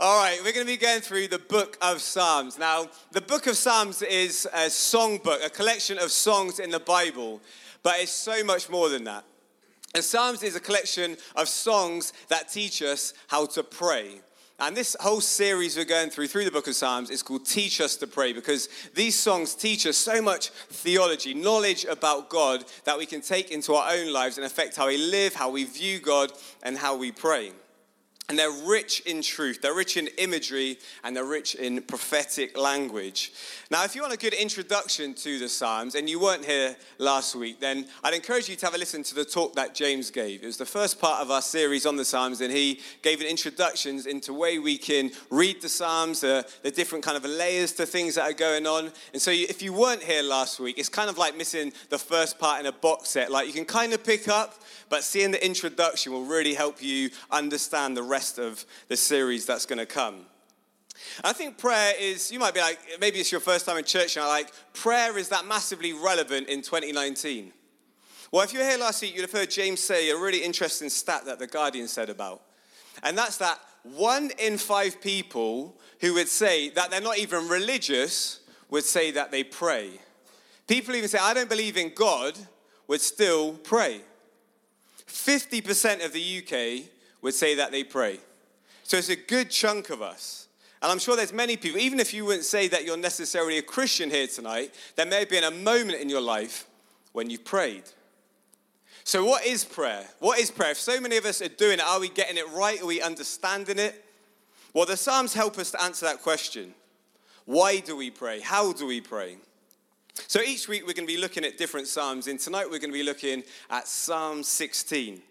All right, we're going to be going through the book of Psalms. Now, the book of Psalms is a songbook, a collection of songs in the Bible, but it's so much more than that. And Psalms is a collection of songs that teach us how to pray. And this whole series we're going through through the book of Psalms is called Teach Us to Pray because these songs teach us so much theology, knowledge about God that we can take into our own lives and affect how we live, how we view God, and how we pray. And they're rich in truth, they're rich in imagery, and they're rich in prophetic language. Now, if you want a good introduction to the Psalms, and you weren't here last week, then I'd encourage you to have a listen to the talk that James gave. It was the first part of our series on the Psalms, and he gave an introduction into way we can read the Psalms, the different kind of layers to things that are going on. And so, if you weren't here last week, it's kind of like missing the first part in a box set. Like you can kind of pick up, but seeing the introduction will really help you understand the rest of the series that's going to come. I think prayer is, you might be like, maybe it's your first time in church and I'm like, prayer is that massively relevant in 2019. Well, if you were here last week, you'd have heard James say a really interesting stat that The Guardian said about. And that's that one in five people who would say that they're not even religious would say that they pray. People even say, I don't believe in God, would still pray. 50% of the UK would say that they pray. So it's a good chunk of us. And I'm sure there's many people, even if you wouldn't say that you're necessarily a Christian here tonight, there may have been a moment in your life when you prayed. So, what is prayer? What is prayer? If so many of us are doing it, are we getting it right? Are we understanding it? Well, the Psalms help us to answer that question. Why do we pray? How do we pray? So, each week we're going to be looking at different Psalms, and tonight we're going to be looking at Psalm 16.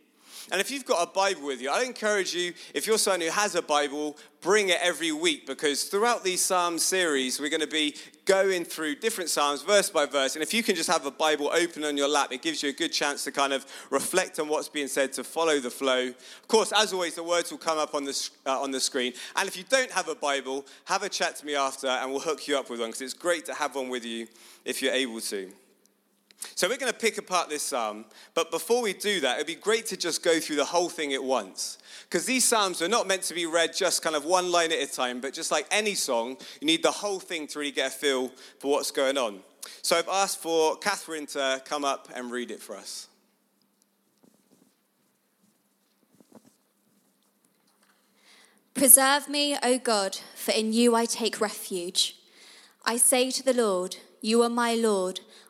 And if you've got a Bible with you, I encourage you, if you're someone who has a Bible, bring it every week because throughout these Psalm series, we're going to be going through different Psalms verse by verse. And if you can just have a Bible open on your lap, it gives you a good chance to kind of reflect on what's being said, to follow the flow. Of course, as always, the words will come up on the, uh, on the screen. And if you don't have a Bible, have a chat to me after and we'll hook you up with one because it's great to have one with you if you're able to. So we're going to pick apart this psalm, but before we do that, it'd be great to just go through the whole thing at once. Because these psalms are not meant to be read just kind of one line at a time, but just like any song, you need the whole thing to really get a feel for what's going on. So I've asked for Catherine to come up and read it for us. Preserve me, O God, for in you I take refuge. I say to the Lord, You are my Lord.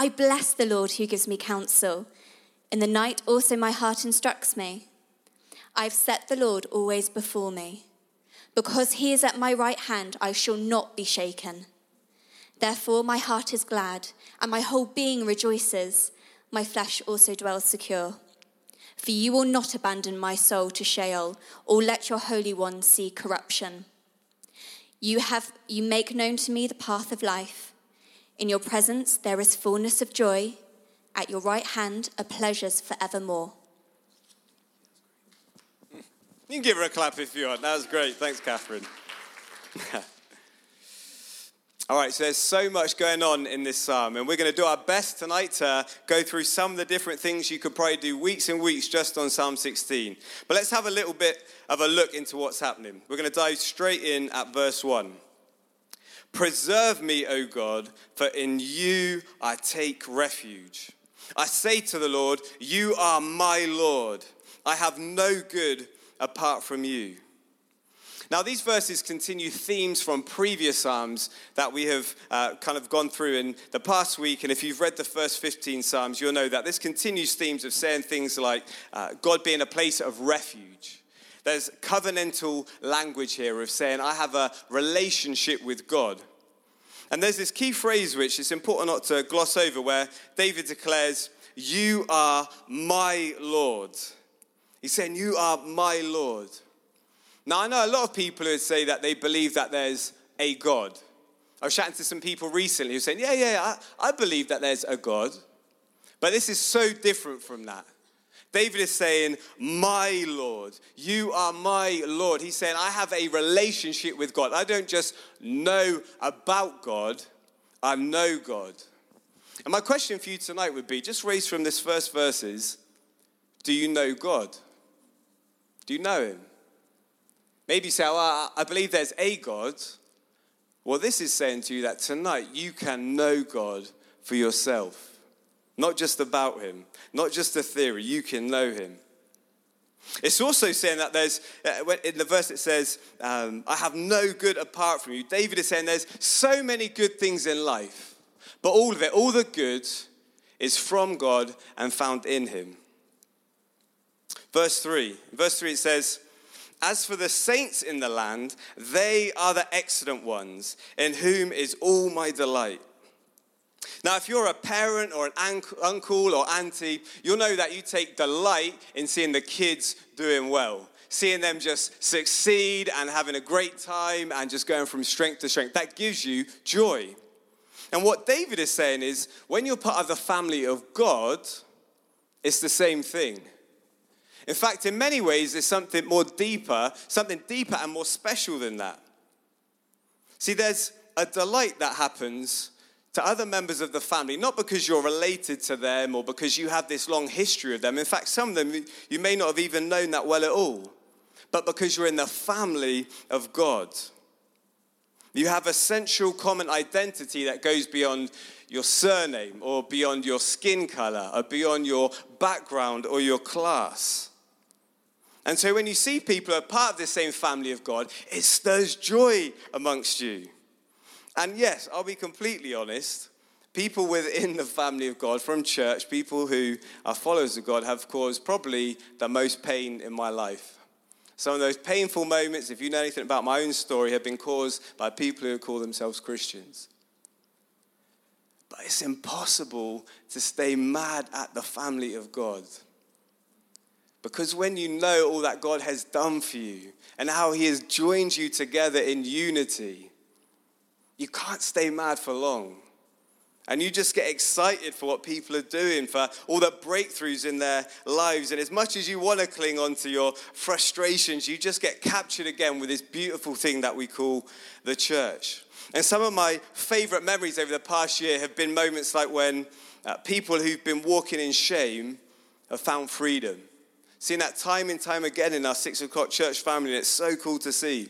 I bless the Lord who gives me counsel. In the night also my heart instructs me. I've set the Lord always before me. Because he is at my right hand, I shall not be shaken. Therefore my heart is glad, and my whole being rejoices. My flesh also dwells secure. For you will not abandon my soul to Sheol, or let your Holy One see corruption. You, have, you make known to me the path of life. In your presence there is fullness of joy. At your right hand are pleasures forevermore. You can give her a clap if you want. That was great. Thanks, Catherine. All right, so there's so much going on in this psalm, and we're going to do our best tonight to go through some of the different things you could probably do weeks and weeks just on Psalm 16. But let's have a little bit of a look into what's happening. We're going to dive straight in at verse 1. Preserve me, O God, for in you I take refuge. I say to the Lord, You are my Lord. I have no good apart from you. Now, these verses continue themes from previous Psalms that we have uh, kind of gone through in the past week. And if you've read the first 15 Psalms, you'll know that this continues themes of saying things like uh, God being a place of refuge. There's covenantal language here of saying, I have a relationship with God. And there's this key phrase which it's important not to gloss over where David declares, You are my Lord. He's saying, You are my Lord. Now, I know a lot of people who say that they believe that there's a God. I was chatting to some people recently who saying, Yeah, yeah, I, I believe that there's a God. But this is so different from that. David is saying, My Lord, you are my Lord. He's saying, I have a relationship with God. I don't just know about God, I know God. And my question for you tonight would be just raised from this first verses Do you know God? Do you know Him? Maybe you say, Well, I believe there's a God. Well, this is saying to you that tonight you can know God for yourself. Not just about him, not just a theory, you can know him. It's also saying that there's, uh, in the verse it says, um, I have no good apart from you. David is saying there's so many good things in life, but all of it, all the good, is from God and found in him. Verse 3. Verse 3 it says, As for the saints in the land, they are the excellent ones, in whom is all my delight. Now, if you're a parent or an uncle or auntie, you'll know that you take delight in seeing the kids doing well, seeing them just succeed and having a great time and just going from strength to strength. That gives you joy. And what David is saying is when you're part of the family of God, it's the same thing. In fact, in many ways, there's something more deeper, something deeper and more special than that. See, there's a delight that happens to other members of the family, not because you're related to them or because you have this long history of them. In fact, some of them you may not have even known that well at all, but because you're in the family of God. You have a central common identity that goes beyond your surname or beyond your skin color or beyond your background or your class. And so when you see people who are part of the same family of God, it stirs joy amongst you. And yes, I'll be completely honest. People within the family of God from church, people who are followers of God, have caused probably the most pain in my life. Some of those painful moments, if you know anything about my own story, have been caused by people who call themselves Christians. But it's impossible to stay mad at the family of God. Because when you know all that God has done for you and how He has joined you together in unity, you can't stay mad for long. And you just get excited for what people are doing, for all the breakthroughs in their lives. And as much as you want to cling on to your frustrations, you just get captured again with this beautiful thing that we call the church. And some of my favorite memories over the past year have been moments like when uh, people who've been walking in shame have found freedom. Seeing that time and time again in our six o'clock church family, and it's so cool to see.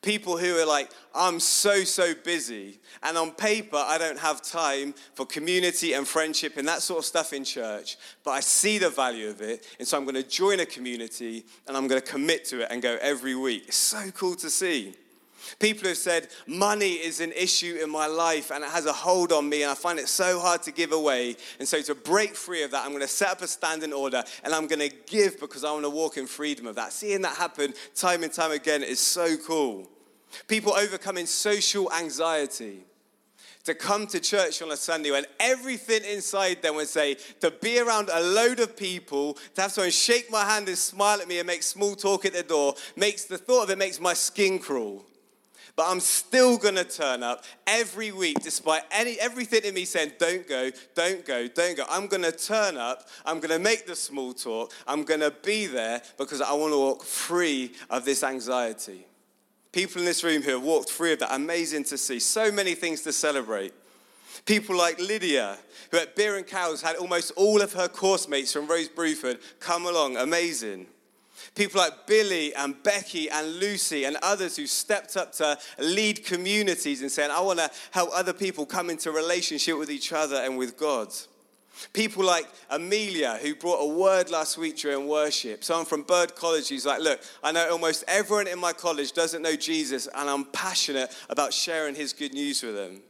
People who are like, I'm so, so busy. And on paper, I don't have time for community and friendship and that sort of stuff in church. But I see the value of it. And so I'm going to join a community and I'm going to commit to it and go every week. It's so cool to see. People have said, money is an issue in my life and it has a hold on me and I find it so hard to give away. And so to break free of that, I'm going to set up a standing order and I'm going to give because I want to walk in freedom of that. Seeing that happen time and time again is so cool. People overcoming social anxiety to come to church on a Sunday when everything inside them would say to be around a load of people, to have someone shake my hand and smile at me and make small talk at the door, makes the thought of it makes my skin crawl but I'm still going to turn up every week despite any, everything in me saying, don't go, don't go, don't go. I'm going to turn up. I'm going to make the small talk. I'm going to be there because I want to walk free of this anxiety. People in this room who have walked free of that, amazing to see. So many things to celebrate. People like Lydia, who at Beer and Cows had almost all of her course mates from Rose Bruford come along, amazing. People like Billy and Becky and Lucy and others who stepped up to lead communities and saying, I want to help other people come into relationship with each other and with God. People like Amelia, who brought a word last week during worship. Someone from Bird College who's like, Look, I know almost everyone in my college doesn't know Jesus, and I'm passionate about sharing his good news with them.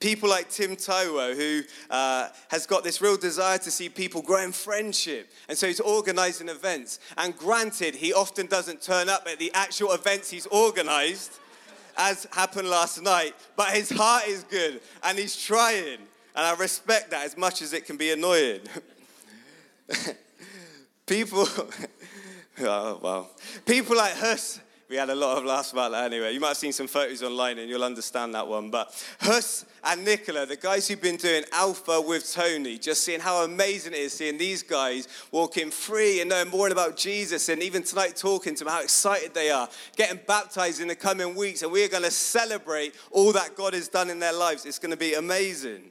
People like Tim Taiwo, who uh, has got this real desire to see people grow in friendship. And so he's organizing events. And granted, he often doesn't turn up at the actual events he's organized, as happened last night. But his heart is good and he's trying. And I respect that as much as it can be annoying. people, Oh, wow. People like Hus, we had a lot of laughs about that anyway. You might have seen some photos online and you'll understand that one. But Hus and Nicola, the guys who've been doing Alpha with Tony, just seeing how amazing it is seeing these guys walking free and knowing more about Jesus. And even tonight, talking to them, how excited they are, getting baptized in the coming weeks. And we're going to celebrate all that God has done in their lives. It's going to be amazing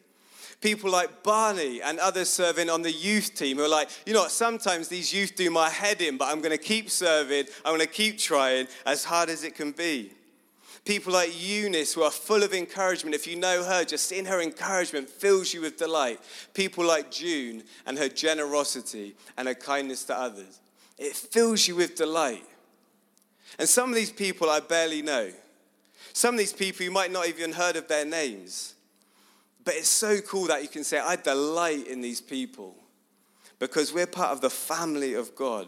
people like Barney and others serving on the youth team who are like, you know what, sometimes these youth do my head in, but I'm going to keep serving, I'm going to keep trying as hard as it can be. People like Eunice who are full of encouragement. If you know her, just seeing her encouragement fills you with delight. People like June and her generosity and her kindness to others. It fills you with delight. And some of these people I barely know. Some of these people you might not even heard of their names. But it's so cool that you can say, I delight in these people because we're part of the family of God.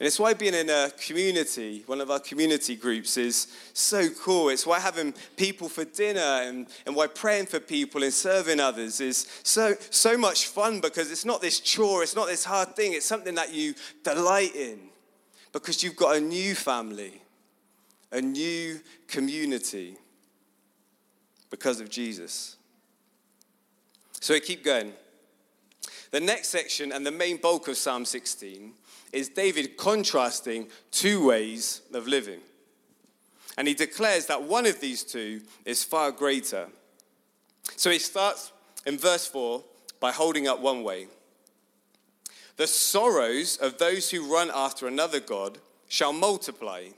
And it's why being in a community, one of our community groups, is so cool. It's why having people for dinner and, and why praying for people and serving others is so, so much fun because it's not this chore, it's not this hard thing, it's something that you delight in because you've got a new family, a new community because of Jesus. So we keep going. The next section and the main bulk of Psalm 16 is David contrasting two ways of living. And he declares that one of these two is far greater. So he starts in verse 4 by holding up one way. The sorrows of those who run after another God shall multiply.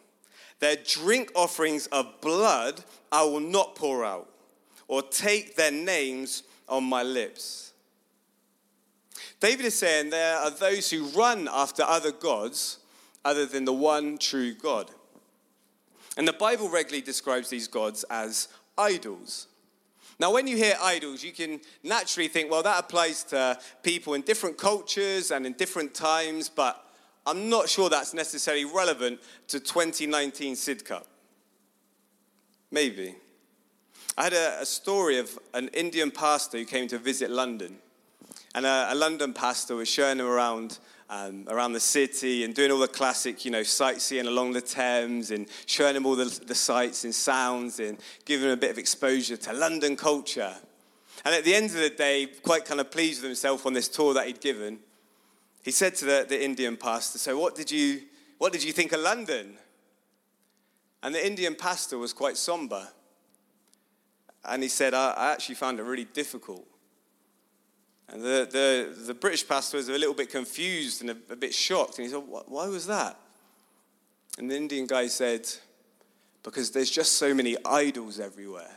Their drink offerings of blood I will not pour out or take their names on my lips. David is saying there are those who run after other gods other than the one true God. And the Bible regularly describes these gods as idols. Now, when you hear idols, you can naturally think, well, that applies to people in different cultures and in different times, but I'm not sure that's necessarily relevant to 2019 Sidcup. Maybe. I had a, a, story of an Indian pastor who came to visit London. And a, a London pastor was showing him around, um, around the city and doing all the classic, you know, sightseeing along the Thames and showing him all the, the sights and sounds and giving him a bit of exposure to London culture. And at the end of the day, quite kind of pleased with himself on this tour that he'd given, he said to the, the Indian pastor, So, what did, you, what did you think of London? And the Indian pastor was quite somber. And he said, I, I actually found it really difficult. And the, the, the British pastor was a little bit confused and a, a bit shocked. And he said, Why was that? And the Indian guy said, Because there's just so many idols everywhere.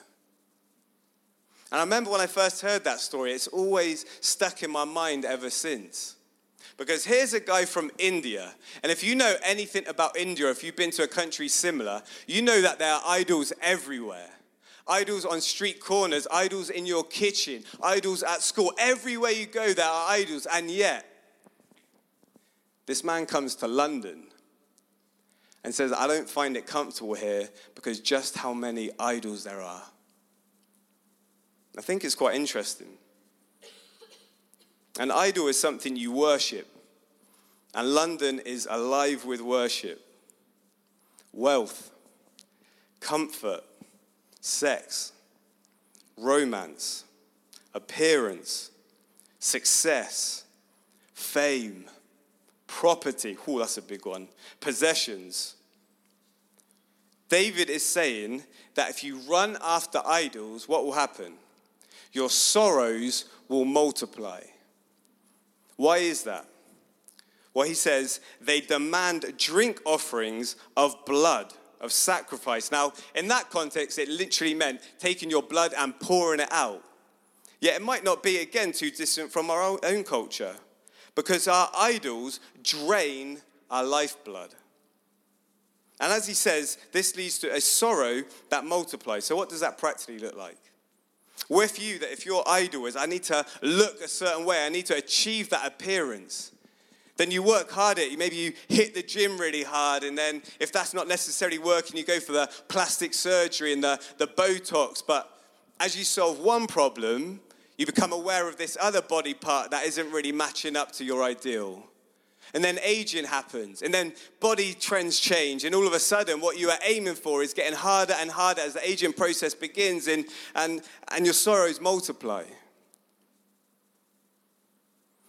And I remember when I first heard that story, it's always stuck in my mind ever since. Because here's a guy from India, and if you know anything about India, if you've been to a country similar, you know that there are idols everywhere idols on street corners, idols in your kitchen, idols at school. Everywhere you go, there are idols. And yet, this man comes to London and says, I don't find it comfortable here because just how many idols there are. I think it's quite interesting. An idol is something you worship, and London is alive with worship. Wealth, comfort, sex, romance, appearance, success, fame, property. Oh, that's a big one. Possessions. David is saying that if you run after idols, what will happen? Your sorrows will multiply. Why is that? Well, he says they demand drink offerings of blood of sacrifice. Now, in that context, it literally meant taking your blood and pouring it out. Yet it might not be, again, too distant from our own culture because our idols drain our lifeblood. And as he says, this leads to a sorrow that multiplies. So, what does that practically look like? With you, that if your idol is, I need to look a certain way, I need to achieve that appearance. Then you work harder. Maybe you hit the gym really hard, and then if that's not necessarily working, you go for the plastic surgery and the, the Botox. But as you solve one problem, you become aware of this other body part that isn't really matching up to your ideal. And then aging happens, and then body trends change, and all of a sudden, what you are aiming for is getting harder and harder as the aging process begins, and, and, and your sorrows multiply.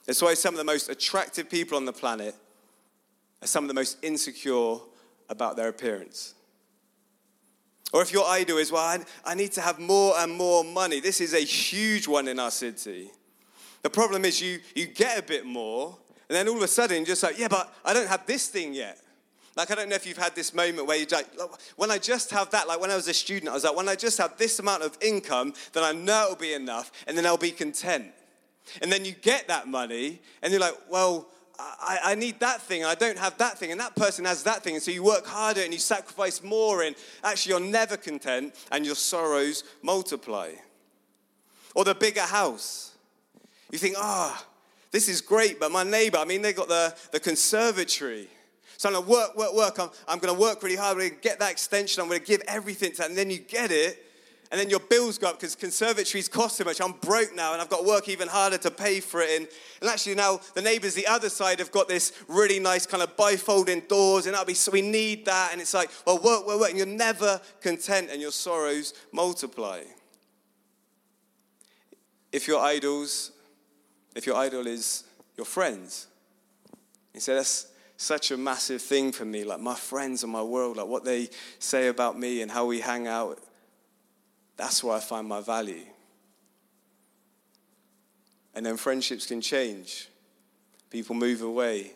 That's why some of the most attractive people on the planet are some of the most insecure about their appearance. Or if your idol is, well, I, need to have more and more money. This is a huge one in our city. The problem is you, you get a bit more, and then all of a sudden you're just like, yeah, but I don't have this thing yet. Like, I don't know if you've had this moment where you're like, when I just have that, like when I was a student, I was like, when I just have this amount of income, then I know it'll be enough, and then I'll be content. And then you get that money, and you're like, well, I, I, need that thing, and I don't have that thing, and that person has that thing. And so you work harder and you sacrifice more, and actually you're never content, and your sorrows multiply. Or the bigger house. You think, ah, oh, this is great, but my neighbor, I mean, they got the, the conservatory. So I'm gonna work, work, work. I'm, I'm gonna work really hard. I'm gonna get that extension. I'm gonna give everything to that. And then you get it, and then your bills go up because conservatories cost so much. I'm broke now and I've got to work even harder to pay for it. And, and actually, now the neighbors the other side have got this really nice kind of bifolding doors, and that'll be so we need that. And it's like, well, work, work, work. And you're never content and your sorrows multiply. If your idols, if your idol is your friends, you say, that's such a massive thing for me. Like my friends and my world, like what they say about me and how we hang out that's where I find my value. And then friendships can change. People move away,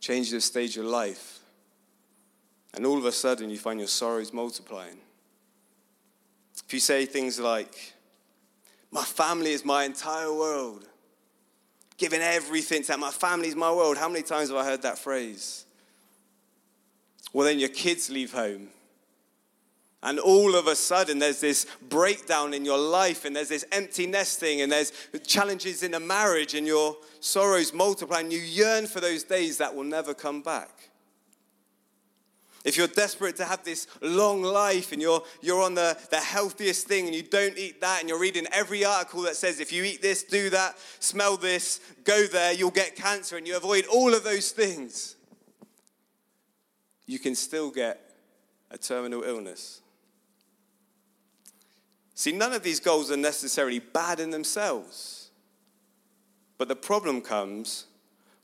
change the stage of life. And all of a sudden, you find your sorrows multiplying. If you say things like, My family is my entire world, giving everything to that, my family is my world, how many times have I heard that phrase? Well, then your kids leave home and all of a sudden, there's this breakdown in your life, and there's this empty nesting, and there's challenges in a marriage, and your sorrows multiply, and you yearn for those days that will never come back. If you're desperate to have this long life and you're, you're on the, the healthiest thing and you don't eat that, and you're reading every article that says if you eat this, do that, smell this, go there, you'll get cancer, and you avoid all of those things, you can still get a terminal illness. See, none of these goals are necessarily bad in themselves. But the problem comes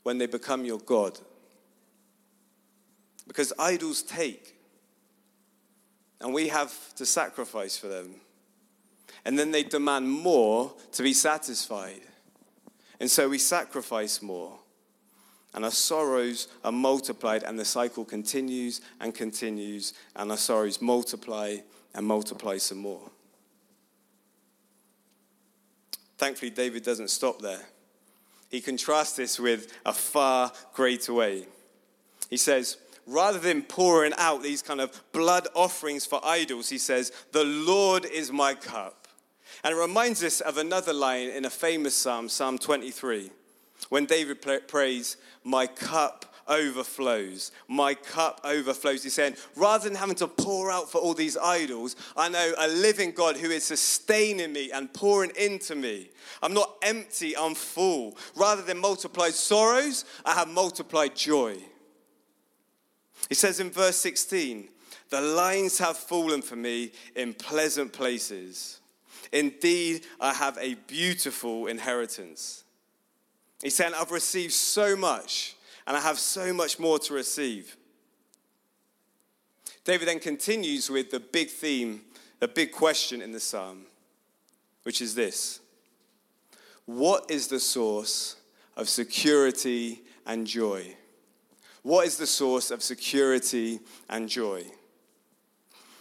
when they become your God. Because idols take, and we have to sacrifice for them. And then they demand more to be satisfied. And so we sacrifice more. And our sorrows are multiplied, and the cycle continues and continues, and our sorrows multiply and multiply some more. Thankfully, David doesn't stop there. He contrasts this with a far greater way. He says, rather than pouring out these kind of blood offerings for idols, he says, The Lord is my cup. And it reminds us of another line in a famous psalm, Psalm 23, when David prays, My cup overflows. My cup overflows. He's saying, rather than having to pour out for all these idols, I know a living God who is sustaining me and pouring into me. I'm not empty, I'm full. Rather than multiplied sorrows, I have multiplied joy. He says in verse 16, the lines have fallen for me in pleasant places. Indeed, I have a beautiful inheritance. He's saying, I've received so much and I have so much more to receive. David then continues with the big theme, the big question in the psalm, which is this What is the source of security and joy? What is the source of security and joy?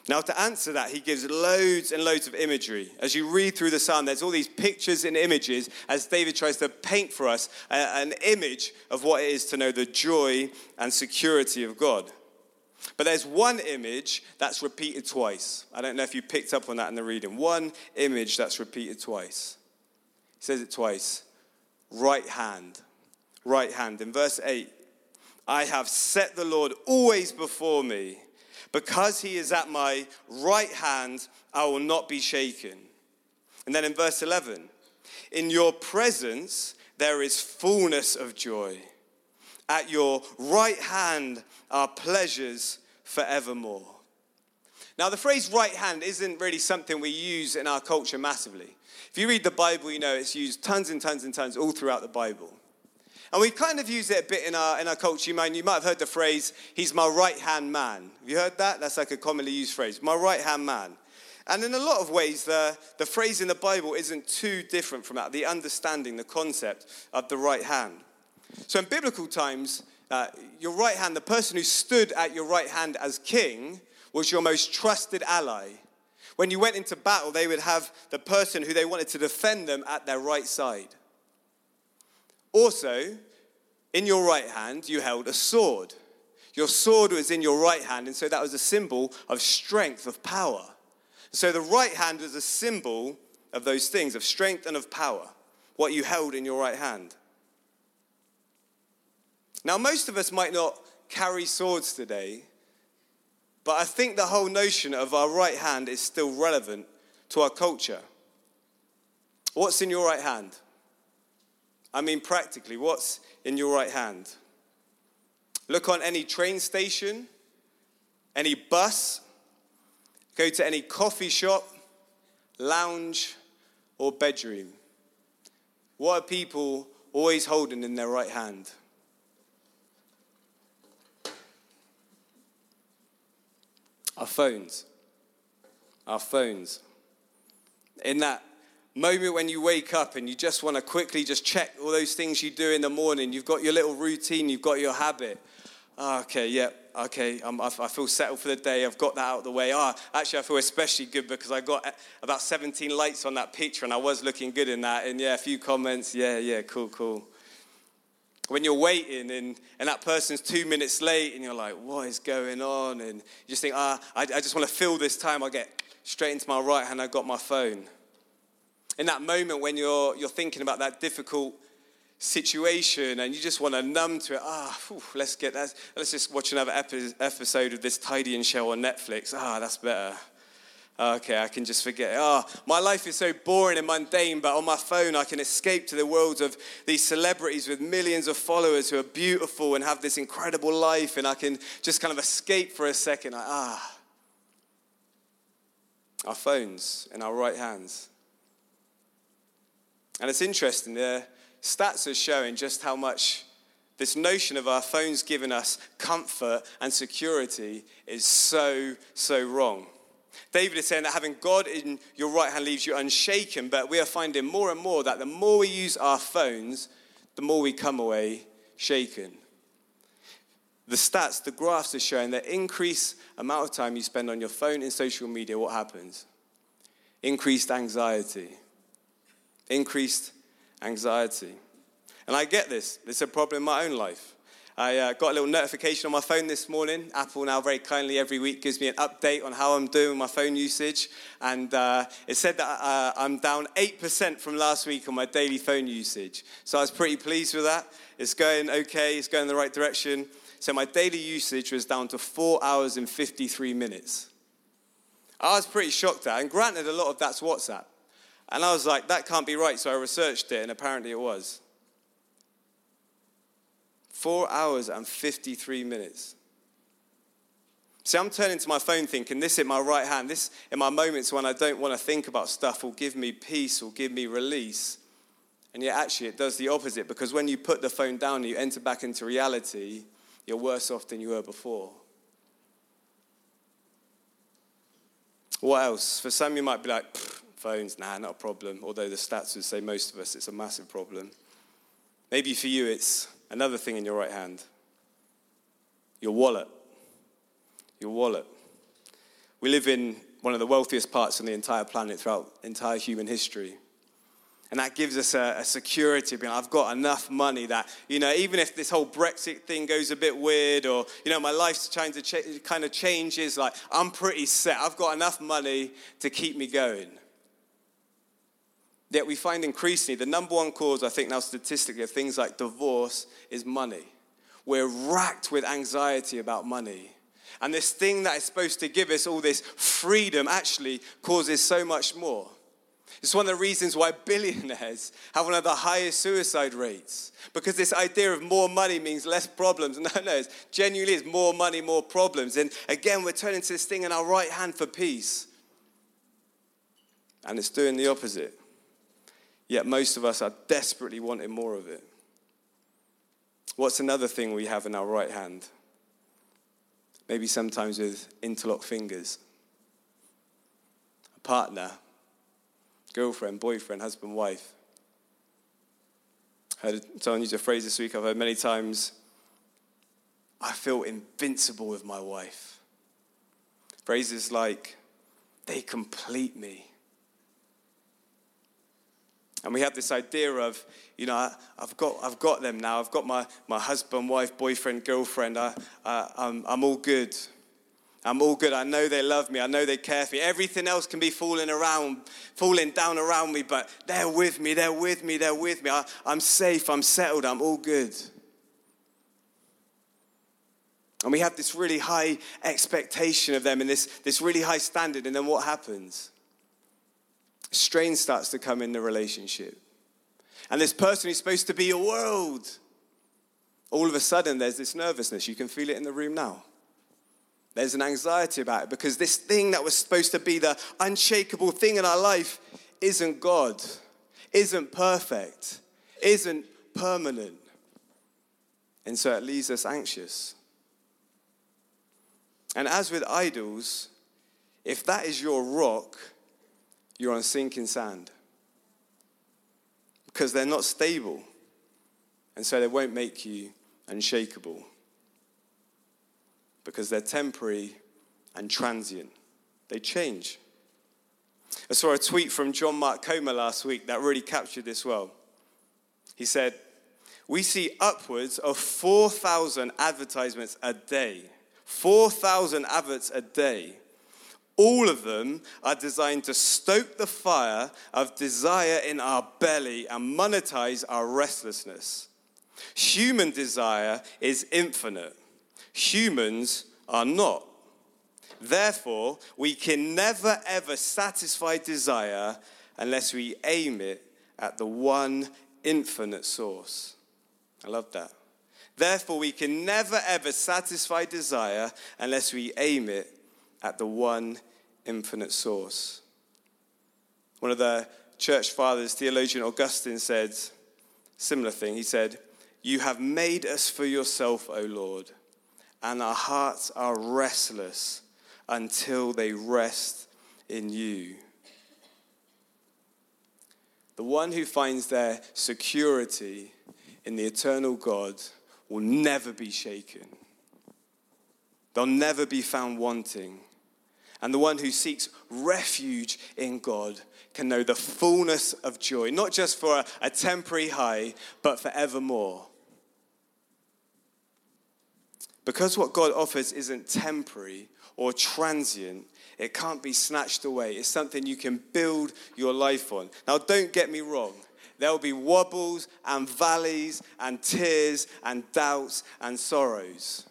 Now, to answer that, he gives loads and loads of imagery. As you read through the psalm, there's all these pictures and images as David tries to paint for us an image of what it is to know the joy and security of God. But there's one image that's repeated twice. I don't know if you picked up on that in the reading. One image that's repeated twice. He says it twice right hand. Right hand. In verse 8, I have set the Lord always before me. Because he is at my right hand, I will not be shaken. And then in verse 11, in your presence there is fullness of joy. At your right hand are pleasures forevermore. Now, the phrase right hand isn't really something we use in our culture massively. If you read the Bible, you know it's used tons and tons and tons all throughout the Bible. And we kind of use it a bit in our, in our culture. You might, you might have heard the phrase, he's my right hand man. Have you heard that? That's like a commonly used phrase, my right hand man. And in a lot of ways, the, the phrase in the Bible isn't too different from that, the understanding, the concept of the right hand. So in biblical times, uh, your right hand, the person who stood at your right hand as king, was your most trusted ally. When you went into battle, they would have the person who they wanted to defend them at their right side. Also, in your right hand, you held a sword. Your sword was in your right hand, and so that was a symbol of strength, of power. So the right hand was a symbol of those things, of strength and of power, what you held in your right hand. Now, most of us might not carry swords today, but I think the whole notion of our right hand is still relevant to our culture. What's in your right hand? I mean, practically, what's in your right hand? Look on any train station, any bus, go to any coffee shop, lounge, or bedroom. What are people always holding in their right hand? Our phones. Our phones. In that moment when you wake up and you just want to quickly just check all those things you do in the morning. You've got your little routine, you've got your habit. Oh, okay, yeah, okay, I'm, I feel settled for the day. I've got that out of the way. Ah, oh, actually, I feel especially good because I got about 17 likes on that picture and I was looking good in that. And yeah, a few comments. Yeah, yeah, cool, cool. When you're waiting and, and that person's two minutes late and you're like, what is going on? And you just think, ah, I, I just want to fill this time. I get straight into my right hand, I got my phone in that moment when you're, you're thinking about that difficult situation and you just want to numb to it, ah, whew, let's get that. Let's just watch another epi- episode of this Tidying Show on Netflix. Ah, that's better. Okay, I can just forget. Ah, oh, my life is so boring and mundane, but on my phone I can escape to the worlds of these celebrities with millions of followers who are beautiful and have this incredible life, and I can just kind of escape for a second. ah, our phones in our right hands. And it's interesting, the stats are showing just how much this notion of our phones giving us comfort and security is so, so wrong. David is saying that having God in your right hand leaves you unshaken, but we are finding more and more that the more we use our phones, the more we come away shaken. The stats, the graphs are showing that increased amount of time you spend on your phone and social media, what happens? Increased anxiety increased anxiety. And I get this, it's a problem in my own life. I uh, got a little notification on my phone this morning. Apple now very kindly every week gives me an update on how I'm doing with my phone usage. And uh, it said that uh, I'm down 8% from last week on my daily phone usage. So I was pretty pleased with that. It's going okay, it's going in the right direction. So my daily usage was down to 4 hours and 53 minutes. I was pretty shocked at And granted, a lot of that's WhatsApp. And I was like, that can't be right. So I researched it, and apparently it was. Four hours and 53 minutes. See, I'm turning to my phone thinking, this in my right hand, this in my moments when I don't want to think about stuff will give me peace, will give me release. And yet, actually, it does the opposite because when you put the phone down and you enter back into reality, you're worse off than you were before. What else? For some, you might be like, phones, nah, not a problem. Although the stats would say most of us, it's a massive problem. Maybe for you, it's another thing in your right hand your wallet. Your wallet. We live in one of the wealthiest parts on the entire planet throughout entire human history. And that gives us a, a security of being, I've got enough money that, you know, even if this whole Brexit thing goes a bit weird or, you know, my life's trying to ch- kind of changes, like, I'm pretty set. I've got enough money to keep me going. Yet we find increasingly the number one cause, I think now statistically, of things like divorce is money. We're racked with anxiety about money. And this thing that is supposed to give us all this freedom actually causes so much more. It's one of the reasons why billionaires have one of the highest suicide rates. Because this idea of more money means less problems. No, no, it's genuinely is more money, more problems. And again, we're turning to this thing in our right hand for peace. And it's doing the opposite. Yet most of us are desperately wanting more of it. What's another thing we have in our right hand? Maybe sometimes with interlocked fingers. A partner girlfriend, boyfriend, husband, wife. I heard someone use a phrase this week I've heard many times I feel invincible with my wife. Phrases like, they complete me. And we have this idea of, you know, I, have got, I've got them now. I've got my, my husband, wife, boyfriend, girlfriend. I, I, I'm, I'm all good. I'm all good. I know they love me. I know they care for me. Everything else can be falling around, falling down around me, but they're with me. They're with me. They're with me. I, I'm safe. I'm settled. I'm all good. And we have this really high expectation of them and this, this really high standard. And then what happens? Strain starts to come in the relationship. And this person who's supposed to be your world, all of a sudden there's this nervousness. You can feel it in the room now. There's an anxiety about it because this thing that was supposed to be the unshakable thing in our life isn't God, isn't perfect, isn't permanent. And so it leaves us anxious. And as with idols, if that is your rock, you're on sinking sand. Because they're not stable. And so they won't make you unshakable because they're temporary and transient. They change. I saw a tweet from John Mark Comer last week that really captured this well. He said, We see upwards of 4,000 advertisements a day. 4,000 adverts a day. All of them are designed to stoke the fire of desire in our belly and monetize our restlessness. Human desire is infinite humans are not. Therefore, we can never ever satisfy desire unless we aim it at the one infinite source. I love that. Therefore, we can never ever satisfy desire unless we aim it at the one infinite source. One of the church fathers, theologian Augustine, said similar thing. He said, "You have made us for yourself, O Lord." and our hearts are restless until they rest in you. The one who finds their security in the eternal God will never be shaken. They'll never be found wanting. And the one who seeks refuge in God can know the fullness of joy, not just for a, a temporary high, but forevermore. Because what God offers isn't temporary or transient, it can't be snatched away. It's something you can build your life on. Now, don't get me wrong. There will be wobbles and valleys and tears and doubts and sorrows.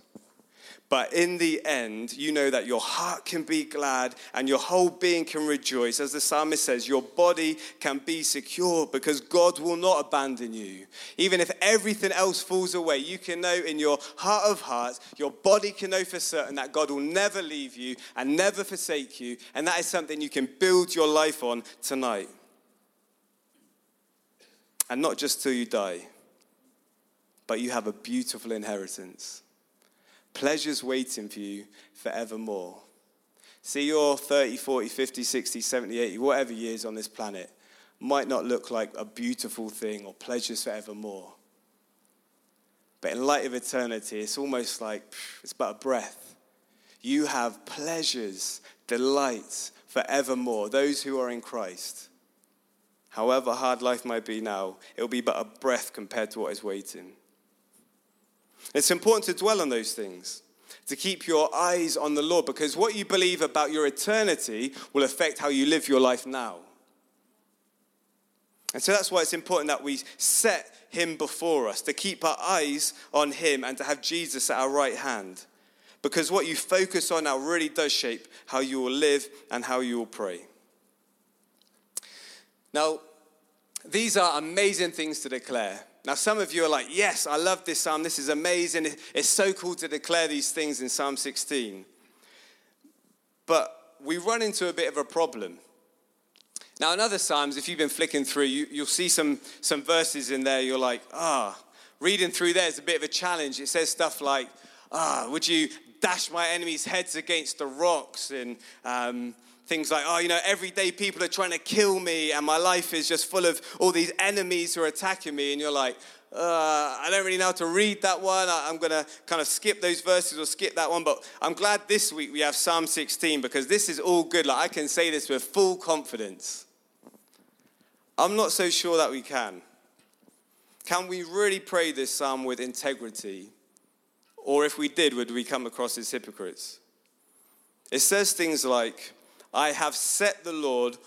But in the end, you know that your heart can be glad and your whole being can rejoice. As the psalmist says, your body can be secure because God will not abandon you. Even if everything else falls away, you can know in your heart of hearts, your body can know for certain that God will never leave you and never forsake you. And that is something you can build your life on tonight. And not just till you die, but you have a beautiful inheritance pleasures waiting for you forevermore. See, your 30, 40, 50, 60, 70, 80, whatever years on this planet might not look like a beautiful thing or pleasures forevermore. But in light of eternity, it's almost like it's but a breath. You have pleasures, delights forevermore, those who are in Christ. However hard life might be now, it will be but a breath compared to what is waiting. It's important to dwell on those things, to keep your eyes on the Lord, because what you believe about your eternity will affect how you live your life now. And so that's why it's important that we set Him before us, to keep our eyes on Him and to have Jesus at our right hand. Because what you focus on now really does shape how you will live and how you will pray. Now, these are amazing things to declare. Now, some of you are like, yes, I love this psalm. This is amazing. It's so cool to declare these things in Psalm 16. But we run into a bit of a problem. Now, in other Psalms, if you've been flicking through, you, will see some, some verses in there. You're like, ah, oh. reading through there is a bit of a challenge. It says stuff like, ah, oh, would you dash my enemies' heads against the rocks? And um, things like, oh, you know, every day people are trying to kill me, and my life is just full of all these enemies who are attacking me. And you're like, uh, I don't really know how to read that one. I, am going to kind of skip those verses or skip that one. But I'm glad this week we have Psalm 16 because this is all good. Like I can say this with full confidence. I'm not so sure that we can. Can we really pray this psalm with integrity? Or if we did, would we come across as hypocrites? It says things like, I have set the Lord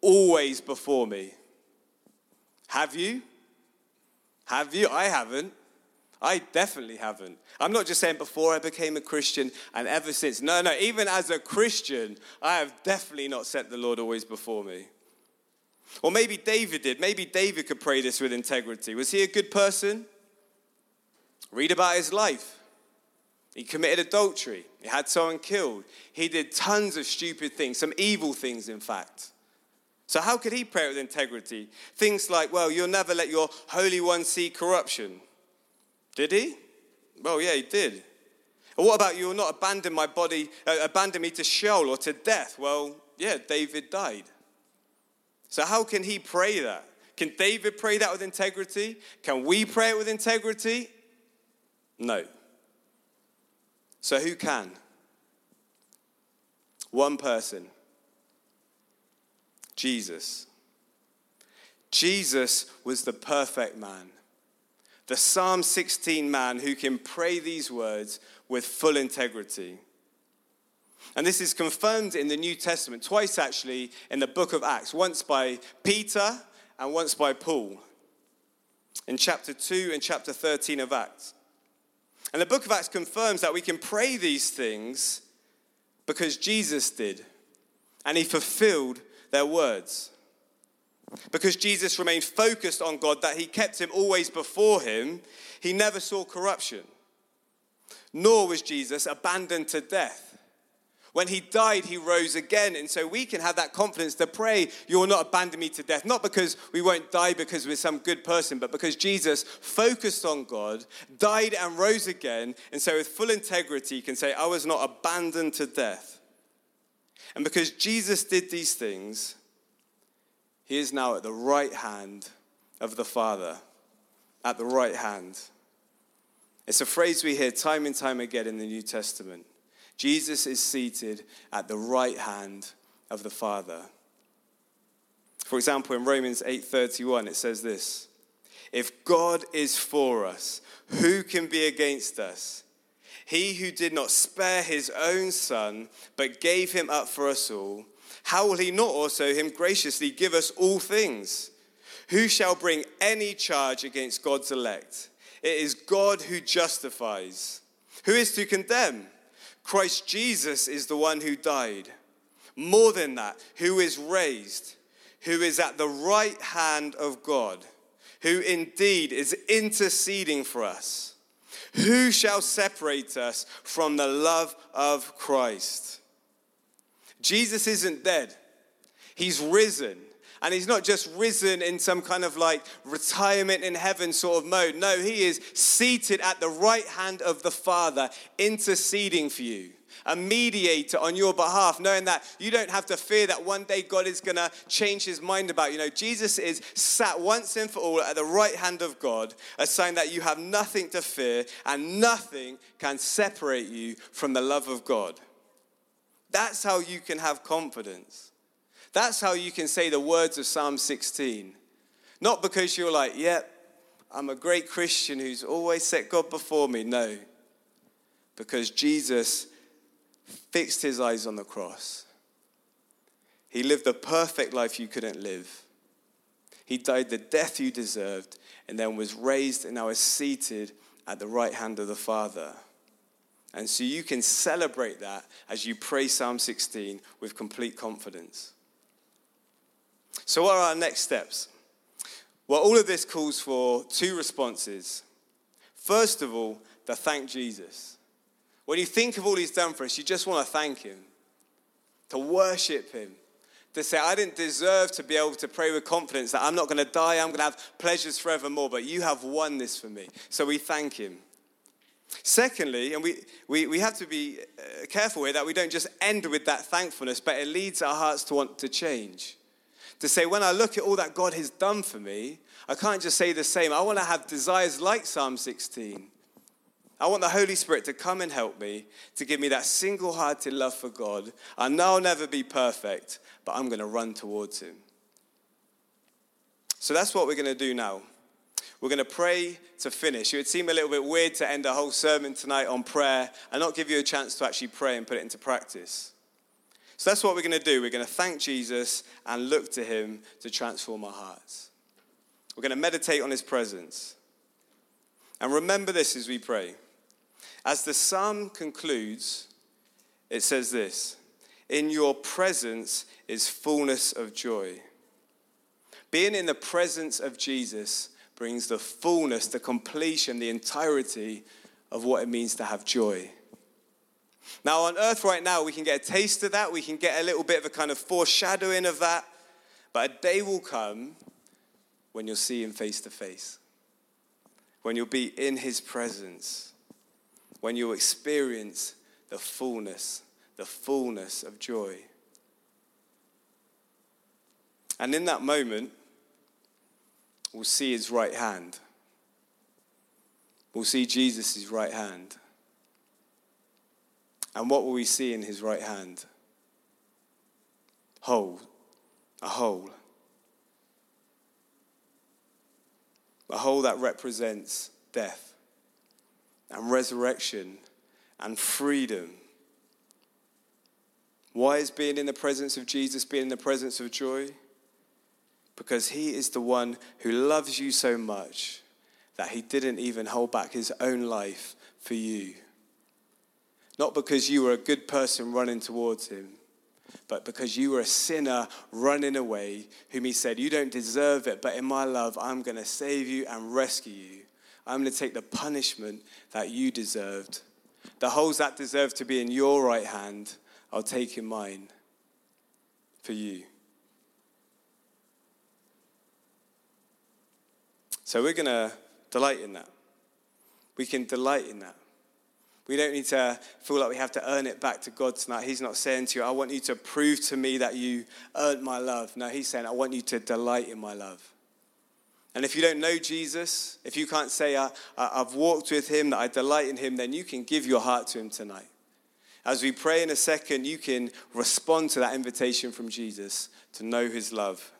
always before me. Have you? Have you? I haven't. I definitely haven't. I'm not just saying before I became a Christian and ever since. No, no, even as a Christian, I have definitely not set the Lord always before me. Or maybe David did. Maybe David could pray this with integrity. Was he a good person? Read about his life. He committed adultery. He had someone killed. He did tons of stupid things, some evil things, in fact. So, how could he pray with integrity? Things like, well, you'll never let your Holy One see corruption. Did he? Well, yeah, he did. And what about you'll not abandon my body, uh, abandon me to Sheol or to death? Well, yeah, David died. So, how can he pray that? Can David pray that with integrity? Can we pray it with integrity? No. So, who can? One person Jesus. Jesus was the perfect man, the Psalm 16 man who can pray these words with full integrity. And this is confirmed in the New Testament, twice actually in the book of Acts, once by Peter and once by Paul, in chapter 2 and chapter 13 of Acts. And the book of Acts confirms that we can pray these things because Jesus did, and he fulfilled their words. Because Jesus remained focused on God, that he kept him always before him, he never saw corruption. Nor was Jesus abandoned to death. When he died, he rose again. And so we can have that confidence to pray, You will not abandon me to death. Not because we won't die because we're some good person, but because Jesus focused on God, died and rose again. And so with full integrity, can say, I was not abandoned to death. And because Jesus did these things, he is now at the right hand of the Father. At the right hand. It's a phrase we hear time and time again in the New Testament. Jesus is seated at the right hand of the Father. For example, in Romans 8:31 it says this: If God is for us, who can be against us? He who did not spare his own son, but gave him up for us all, how will he not also him graciously give us all things? Who shall bring any charge against God's elect? It is God who justifies. Who is to condemn? Christ Jesus is the one who died. More than that, who is raised, who is at the right hand of God, who indeed is interceding for us. Who shall separate us from the love of Christ? Jesus isn't dead, he's risen. And he's not just risen in some kind of like retirement in heaven sort of mode. No, he is seated at the right hand of the Father, interceding for you a mediator on your behalf, knowing that you don't have to fear that one day God is going to change his mind about you. know, Jesus is sat once and for all at the right hand of God, a sign that you have nothing to fear and nothing can separate you from the love of God. That's how you can have confidence. That's how you can say the words of Psalm 16. Not because you're like, yep, I'm a great Christian who's always set God before me. No. Because Jesus fixed his eyes on the cross. He lived the perfect life you couldn't live. He died the death you deserved and then was raised and now is seated at the right hand of the Father. And so you can celebrate that as you pray Psalm 16 with complete confidence. So, what are our next steps? Well, all of this calls for two responses. First of all, to thank Jesus. When you think of all he's done for us, you just want to thank him, to worship him, to say, I didn't deserve to be able to pray with confidence that I'm not going to die, I'm going to have pleasures forevermore, but you have won this for me. So we thank him. Secondly, and we, we, we have to be uh, careful here that we don't just end with that thankfulness, but it leads our hearts to want to change. To say, when I look at all that God has done for me, I can't just say the same. I want to have desires like Psalm 16. I want the Holy Spirit to come and help me, to give me that single hearted love for God. I know I'll never be perfect, but I'm going to run towards Him. So that's what we're going to do now. We're going to pray to finish. It would seem a little bit weird to end a whole sermon tonight on prayer and not give you a chance to actually pray and put it into practice. So that's what we're going to do. We're going to thank Jesus and look to him to transform our hearts. We're going to meditate on his presence. And remember this as we pray. As the psalm concludes, it says this In your presence is fullness of joy. Being in the presence of Jesus brings the fullness, the completion, the entirety of what it means to have joy. Now, on earth right now, we can get a taste of that. We can get a little bit of a kind of foreshadowing of that. But a day will come when you'll see him face to face, when you'll be in his presence, when you'll experience the fullness, the fullness of joy. And in that moment, we'll see his right hand. We'll see Jesus' right hand. And what will we see in his right hand? Hole, a hole. A hole that represents death and resurrection and freedom. Why is being in the presence of Jesus being in the presence of joy? because he is the one who loves you so much that he didn't even hold back his own life for you. Not because you were a good person running towards him, but because you were a sinner running away, whom he said, You don't deserve it, but in my love, I'm going to save you and rescue you. I'm going to take the punishment that you deserved. The holes that deserve to be in your right hand, I'll take in mine for you. So we're going to delight in that. We can delight in that. We don't need to feel like we have to earn it back to God tonight. He's not saying to you, I want you to prove to me that you earned my love. No, He's saying, I want you to delight in my love. And if you don't know Jesus, if you can't say, I, have walked with Him, that I delight in Him, then you can give your heart to Him tonight. As we pray in a second, you can respond to that invitation from Jesus to know His love.